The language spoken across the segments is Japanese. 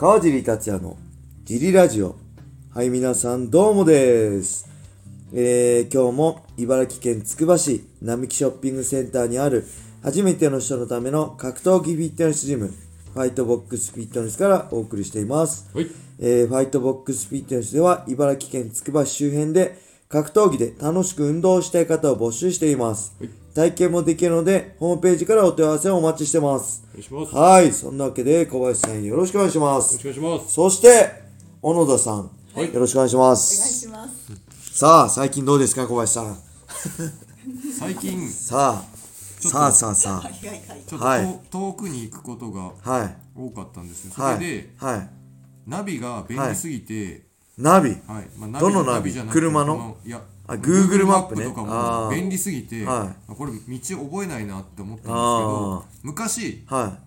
川尻達也のジリラジオ。はい、皆さんどうもです。えー、今日も茨城県つくば市並木ショッピングセンターにある初めての人のための格闘技フィットネスジム、ファイトボックスフィットネスからお送りしています。はい。えーファイトボックスフィットネスでは茨城県つくば市周辺で格闘技で楽しく運動したい方を募集しています。はい体験もできるので、ホームページからお問い合わせをお待ちしてます。お願いします。よはい、そんなわけで小林さんよろしくお願いしまろす。しくお願いします。そして、小野田さん、はいよろしくお願いしまお願いす。します。さあ、最近どうですか、小林さん？最近、ちさあ、ちょっとさあさあさはいはいはい。ょっと、はい遠くに行くことがあ、はい、多かったんですよ。そはいれで、、はい。ナビが便利すぎて、ナビ、はい。まあ、どのナビ？じゃなくて車の？こいや、あ Google マップねとかも便利すぎて、はあこれ道覚えないなって思ったんですけあど、昔、は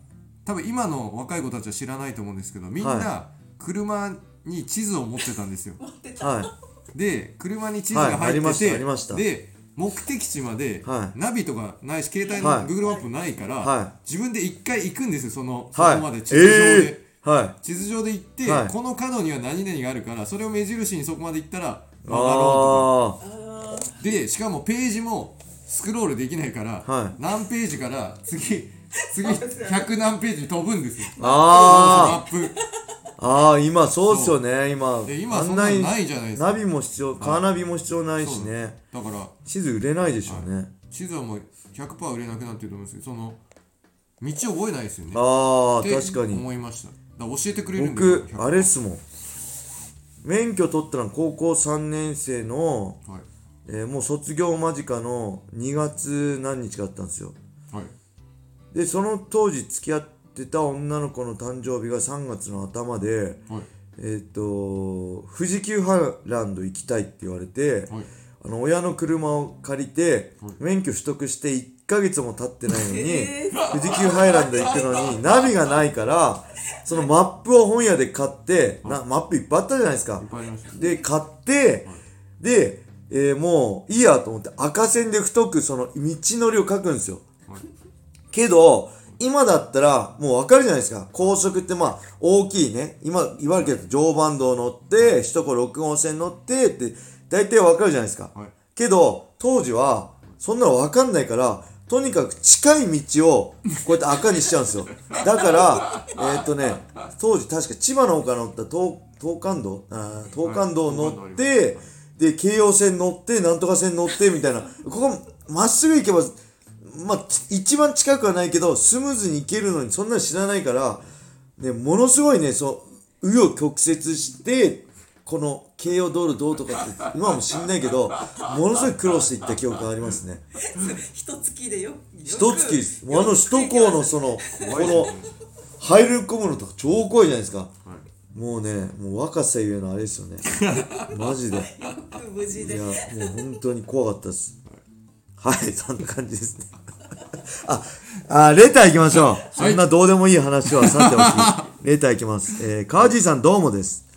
多分今の若い子たちは知らないと思うんですけど、みんはな車に地図を持ってたんですよ。い、はで車に地図がはいありまして入ったて、ありました。で目的地まで、はい。ナビとかないし携帯のはい。Google マップないから、は自分で一回行くんですよその、い、はい。そこまで地図上で、えー、はい。地図上で行って、はい。この角には何々があるからそれを目印にそこまで行ったら曲がろあうとか。でしかもページもスクロールできないから、はい。何ページから次次100何ページに飛ぶんですよ。あマップ。あ、ああ、今そうっすよね、今。で今そんなのないじゃないですか。ナビも必要、カーナビも必要ないしね。だから地図売れないでしょうね。地図はもう100%売れなくなってると思うんですけどその道覚えないですよね。ああ、って確かに。思いましただ教えてくれるんで僕、100%あれっすもん。免許取ったのは高校3年生の、はい。えーもう卒業間近の2月何日かだったんですよ。はい。で、その当時付き合ってた女の子の誕生日が3月の頭で、はい。えっ、と、富士急ハイランド行きたいって言われて、はい。あの親の車を借りて、はい。免許取得して1ヶ月も経ってないのに、えー。富士急ハイランド行くのにナビがないからそのマップを本屋で買ってなマップいっぱいあったじゃないですか。で買ってで、えーもういいやと思って赤線で太くその道のりを書くんですよ。はい。けど今だったらもうわかるじゃないですか。高速ってまあ大きいね。今言われるけど常磐道乗って首都高6号線乗ってって大体わかるじゃないですか、はい。けど当時はそんなの分かんないからとにかく近い道をこうやって赤にしちゃうんですよ。だからえーっとね当時確か千葉の方から乗った東東関道？あー東関道乗って、で京葉線乗ってなんとか線乗ってみたいな。ここまっすぐ行けばまあち一番近くはないけどスムーズに行けるのにそんなの知らないから、ね、ものすごいねそう紆余曲折してこの京葉道路どうとかって今も知んないけどものすごい苦労していった記憶がありますね。一月でよ。一月です。あの首都高のそのこの入り込むのとか超怖いじゃないですか。はいもうねもう若さゆえのあれですよね。マジで。いよく無事で。やもう本当に怖かったです。はいそんな感じですね。ああレター行きましょう、そんなどうでもいい話はさておき。レター行きます。えー、川地さんどうもです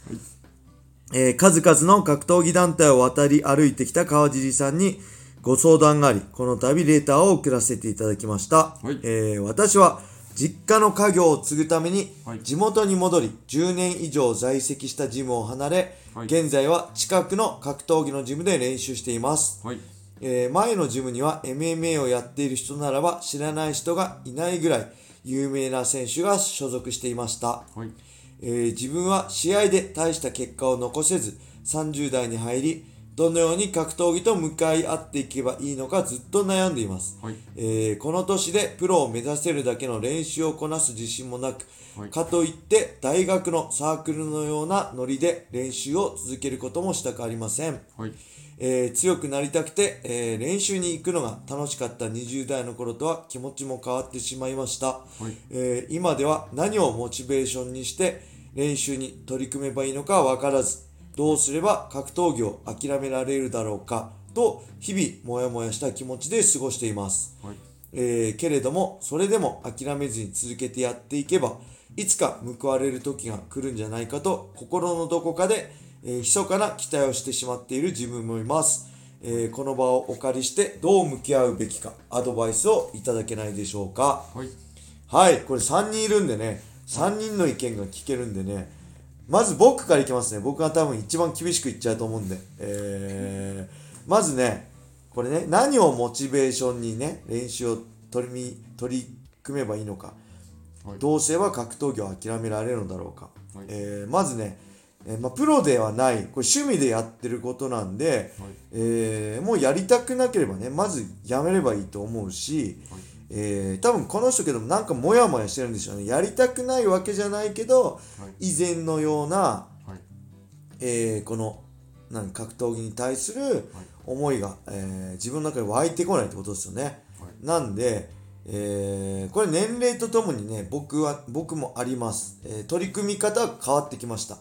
えー数々の格闘技団体を渡り歩いてきた川尻さんにご相談があり、この度レターを送らせていただきました。はいえー私は実家の家業を継ぐためにはい地元に戻り、10年以上在籍したジムを離れ、はい現在は近くの格闘技のジムで練習しています。はいえー前のジムには MMA をやっている人ならば知らない人がいないぐらい有名な選手が所属していました。はいえー自分は試合で大した結果を残せず30代に入りどのように格闘技と向かい合っていけばいいのかずっと悩んでいます、はい。えーこの年でプロを目指せるだけの練習をこなす自信もなく、はい。かといって大学のサークルのようなノリで練習を続けることもしたくありません、はい。えー強くなりたくて、えー練習に行くのが楽しかった20代の頃とは気持ちも変わってしまいました、い。えー今では何をモチベーションにして練習に取り組めばいいのか分からずどうすれば格闘技を諦められるだろうかと日々モヤモヤした気持ちで過ごしています、はい。えーけれどもそれでも諦めずに続けてやっていけばいつか報われる時が来るんじゃないかと心のどこかで、えー密かな期待をしてしまっている自分もいます、えーこの場をお借りしてどう向き合うべきかアドバイスをいただけないでしょうか。はい。はいこれ3人いるんでね3人の意見が聞けるんでねまず僕からいきますね。僕が多分一番厳しく言っちゃうと思うんで、えー、まずねこれね何をモチベーションにね練習を取りみ取り組めばいいのか、はい。どうすれば格闘技を諦められるのだろうか、はい。えーまずね、えーまあ、プロではない。これ趣味でやってることなんで、はい。えーもうやりたくなければねまずやめればいいと思うし、はいえー多分この人けどなんかモヤモヤしてるんでしょうね。やりたくないわけじゃないけどはい。以前のような、はい。えーこの何格闘技に対する思いが、えー自分の中で湧いてこないってことですよね。はい。なんで、えーこれ年齢とともにね僕は僕もあります、えー取り組み方は変わってきました、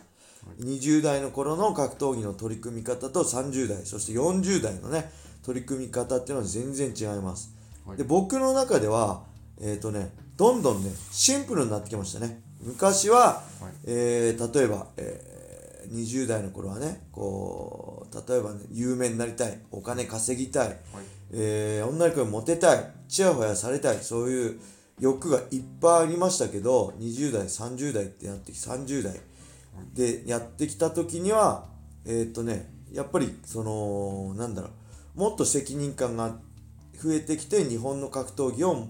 20代の頃の格闘技の取り組み方と30代そして40代のね取り組み方っていうのは全然違います、はい。で僕の中ではえっ、とねどんどんねシンプルになってきましたね。昔は、はい。えー例えば、えー20代の頃はねこう例えば、ね、有名になりたいお金稼ぎたい、はい。えー女の子にモテたいちやほやされたいそういう欲がいっぱいありましたけど20代30代ってなってき30代でやってきた時にはえーっとねやっぱりそのなんだろうもっと責任感が増えてきて日本の格闘技を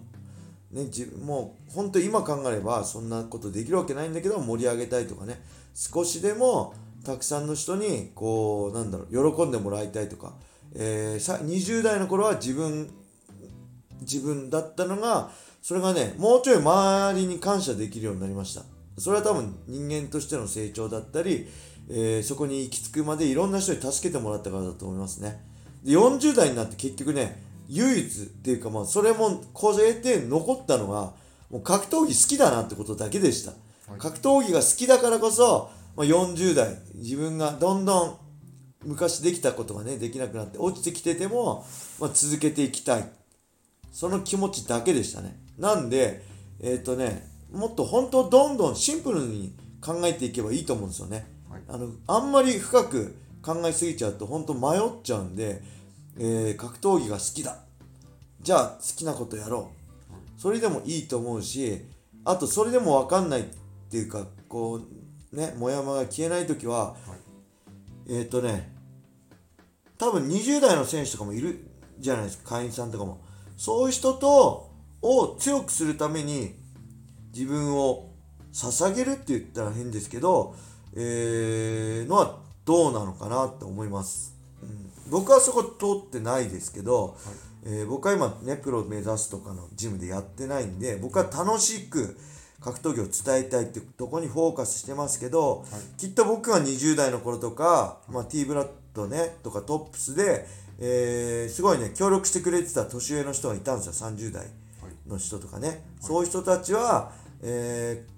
ね、自分もう本当に今考えればそんなことできるわけないんだけど盛り上げたいとかね。少しでもたくさんの人にこうなんだろう喜んでもらいたいとか、えー20代の頃は自分自分だったのがそれがねもうちょい周りに感謝できるようになりました。それは多分人間としての成長だったり、えーそこに行き着くまでいろんな人に助けてもらったからだと思いますね。で40代になって結局ね唯一っていうかまあそれもこう得て残ったのがもう格闘技好きだなってことだけでした、はい。格闘技が好きだからこそ、まあ、40代自分がどんどん昔できたことがねできなくなって落ちてきてても、まあ、続けていきたい。その気持ちだけでしたね。なんでえっ、とねもっと本当どんどんシンプルに考えていけばいいと思うんですよね、はい。あのあんまり深く考えすぎちゃうと本当迷っちゃうんで、えー格闘技が好きだ。じゃあ好きなことやろう。それでもいいと思うしあとそれでも分かんないっていうかこうねもやもやが消えない時は、えっ、とね多分20代の選手とかもいるじゃないですか。会員さんとかも。そういう人とを強くするために自分を捧げるって言ったら変ですけど、えーのはどうなのかなって思います、うん、僕はそこ通ってないですけど、えー僕は今ねプロ目指すとかのジムでやってないんで僕は楽しく格闘技を伝えたいってとこにフォーカスしてますけど、きっと僕が20代の頃とか、まあ、T ブラッドねとかトップスで、えーすごいね協力してくれてた年上の人がいたんですよ30代の人とかね、そういう人たちは、えー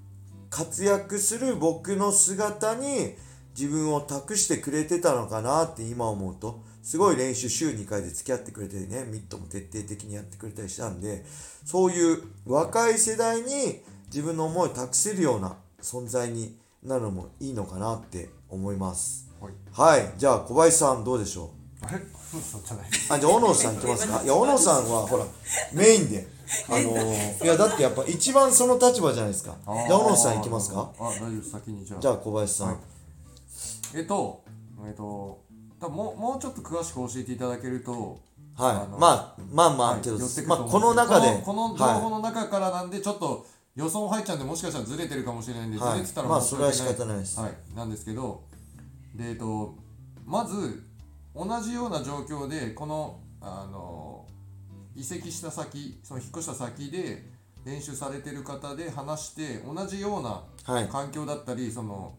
活躍する僕の姿に自分を託してくれてたのかなって今思うとすごい練習週2回で付き合ってくれてねミットも徹底的にやってくれたりしたんでそういう若い世代に自分の思いを託せるような存在になるのもいいのかなって思います。はい。はい。じゃあ小林さんどうでしょう？あれ？そうじゃないあじゃあ小野さんいきますか？いや小野さんはほらメインで。あのー、いやだってやっぱ一番その立場じゃないですか。じゃあ小野さんいきますか？あ大丈夫先にじゃあ。じゃあ小林さん、はい。えっとえっと多分もうもうちょっと詳しく教えていただけるとはい。まあまあまあ、はいまあこの中でこの情報はの中からなんで。ちょっと予想入っちゃうんでもしかしたらずれてるかもしれないんで、はい。ずれてたらまあそれは仕方ないです。はい。なんですけどでえっとまず同じような状況でこのあの移籍した先その引っ越した先で練習されてる方で話して同じようなはい。環境だったりその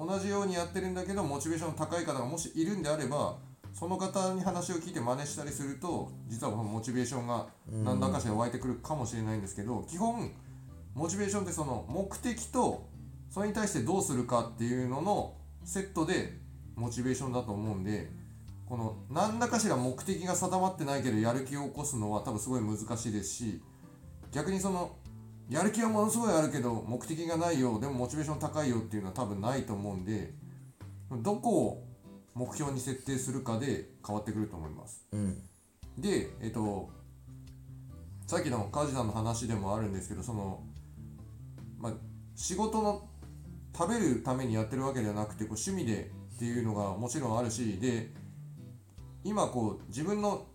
同じようにやってるんだけどモチベーションの高い方がもしいるんであればその方に話を聞いて真似したりすると実はこのモチベーションが何らかしら湧いてくるかもしれないんですけど基本モチベーションってその目的とそれに対してどうするかっていうののセットでモチベーションだと思うんでこの何らかしら目的が定まってないけどやる気を起こすのは多分すごい難しいですし逆にそのやる気はものすごいあるけど目的がないよ。でもモチベーション高いよっていうのは多分ないと思うんでどこを目標に設定するかで変わってくると思います。うん。でえっとさっきの梶さんの話でもあるんですけどそのまあ仕事の食べるためにやってるわけではなくてこう趣味でっていうのがもちろんあるしで今こう自分の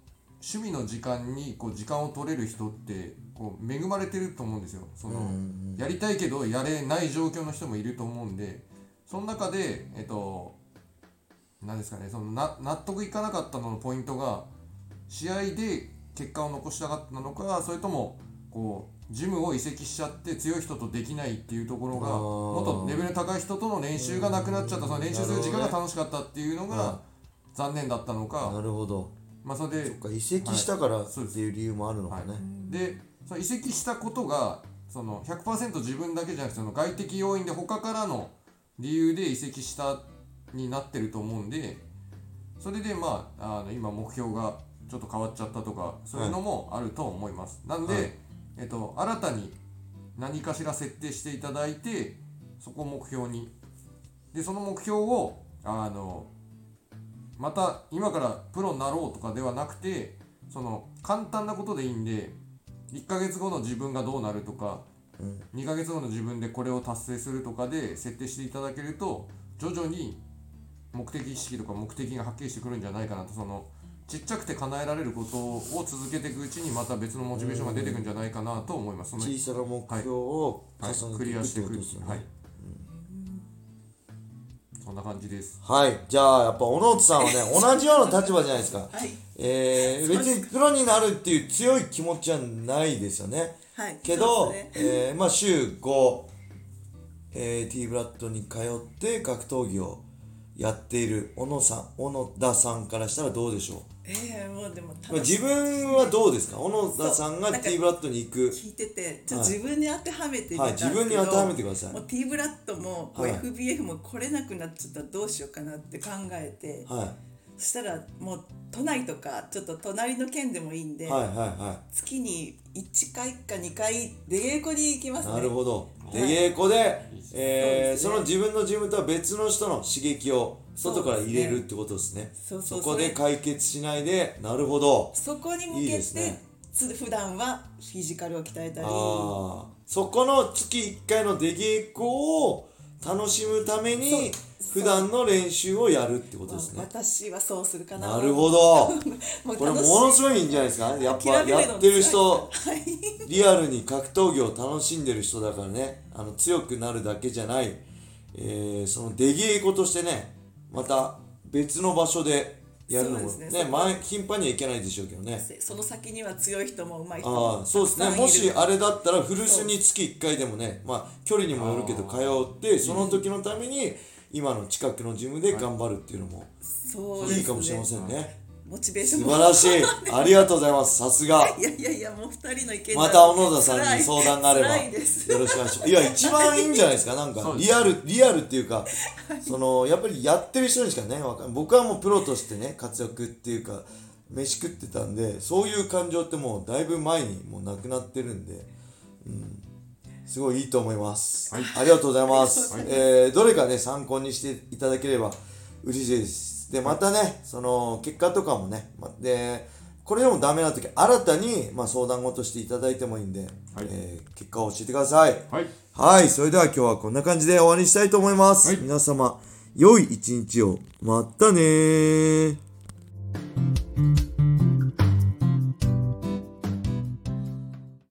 趣味の時間にこう時間を取れる人ってこう恵まれてると思うんですよ。その、やりたいけどやれない状況の人もいると思うんで。その中でえっと何ですかね。そのな納得いかなかったののポイントが試合で結果を残したかったのかそれともこうジムを移籍しちゃって強い人とできないっていうところがもっとレベル高い人との練習がなくなっちゃった。その練習する時間が楽しかったっていうのが残念だったのなかるほど。まあそれで移籍したからっていう理由もあるのかね、でその移籍したことがその100%自分だけじゃなくてその外的要因で他からの理由で移籍したになってると思うんでそれでまああの今目標がちょっと変わっちゃったとかそういうのもあると思います、なんで、はい。えっと、新たに何かしら設定していただいてそこを目標に。でその目標をあのまた今からプロになろうとかではなくてその簡単なことでいいんで1ヶ月後の自分がどうなるとか、2ヶ月後の自分でこれを達成するとかで設定していただけると徐々に目的意識とか目的がはっきりしてくるんじゃないかなと。そのちっちゃくて叶えられることを続けていくうちにまた別のモチベーションが出てくるんじゃないかなと思います。その小さな目標を重はい、クねていくってリアしていく。ことですよねはい、そんな感じです。はい、じゃあやっぱ小野津さんはね 同じような立場じゃないですか、はい。えー、別にプロになるっていう強い気持ちはないですよね。はい。けど、ね。えーまあ週5、えー、T ブラッドに通って格闘技をやっている小野さん小野田さんからしたらどうでしょう？ええもうでも自分はどうですか？小野田さんがそうなんか T ブラッドに行く。聞いててちょ自分に当てはめてみたはいんですけど、自分に当てはめてください。もう T ブラッドもはい。FBF も来れなくなっちゃったらどうしようかなって考えて、はそしたらもう都内とかちょっと隣の県でもいいんで、いはいはい。は月に1回か2回出稽古に行きますね。いなるほど。い出稽古で、えーその自分のジムとは別の人の刺激を外から入れるってことですね。そこで解決しないでなるほど。そこに向いいけてですね。つ普段はフィジカルを鍛えたり。そこの月1回の出稽古を楽しむために普段の練習をやるってことですね。私はそうするかな。なるほど。これものすごいんじゃないですか。やっぱやってる人はい。リアルに格闘技を楽しんでる人だからね。あの強くなるだけじゃない、えーその出稽古としてねまた別の場所でやるのもね。ね前頻繁にはいけないでしょうけどね。その先には強い人も上手い人あもあそうですね。もしあれだったら古巣に月1回でもねまあ距離にもよるけど通ってその時のために今の近くのジムで頑張るっていうのもいいかもしれませんね。モチベーション素も晴らしい。ありがとうございます。さすが。いやいやいやもう二人の意見また小野田さんに相談があればよろしくお願いします。いや一番いいんじゃないですか。なんかリアルリアルっていうかそのやっぱりやってる人にしかねわかん僕はもうプロとしてね活躍っていうか飯食ってたんでそういう感情ってもうだいぶ前にもうなくなってるんで、うん、すごいいいと思います、ありがとうございます、えーどれかね参考にしていただければ嬉しいです。でまたねその結果とかもねまでこれでもダメな時新たに、まあ、相談事していただいてもいいんで、えー結果を教えてください。はい。はい、それでは今日はこんな感じで終わりにしたいと思います。はい。皆様、良い一日を。またねー。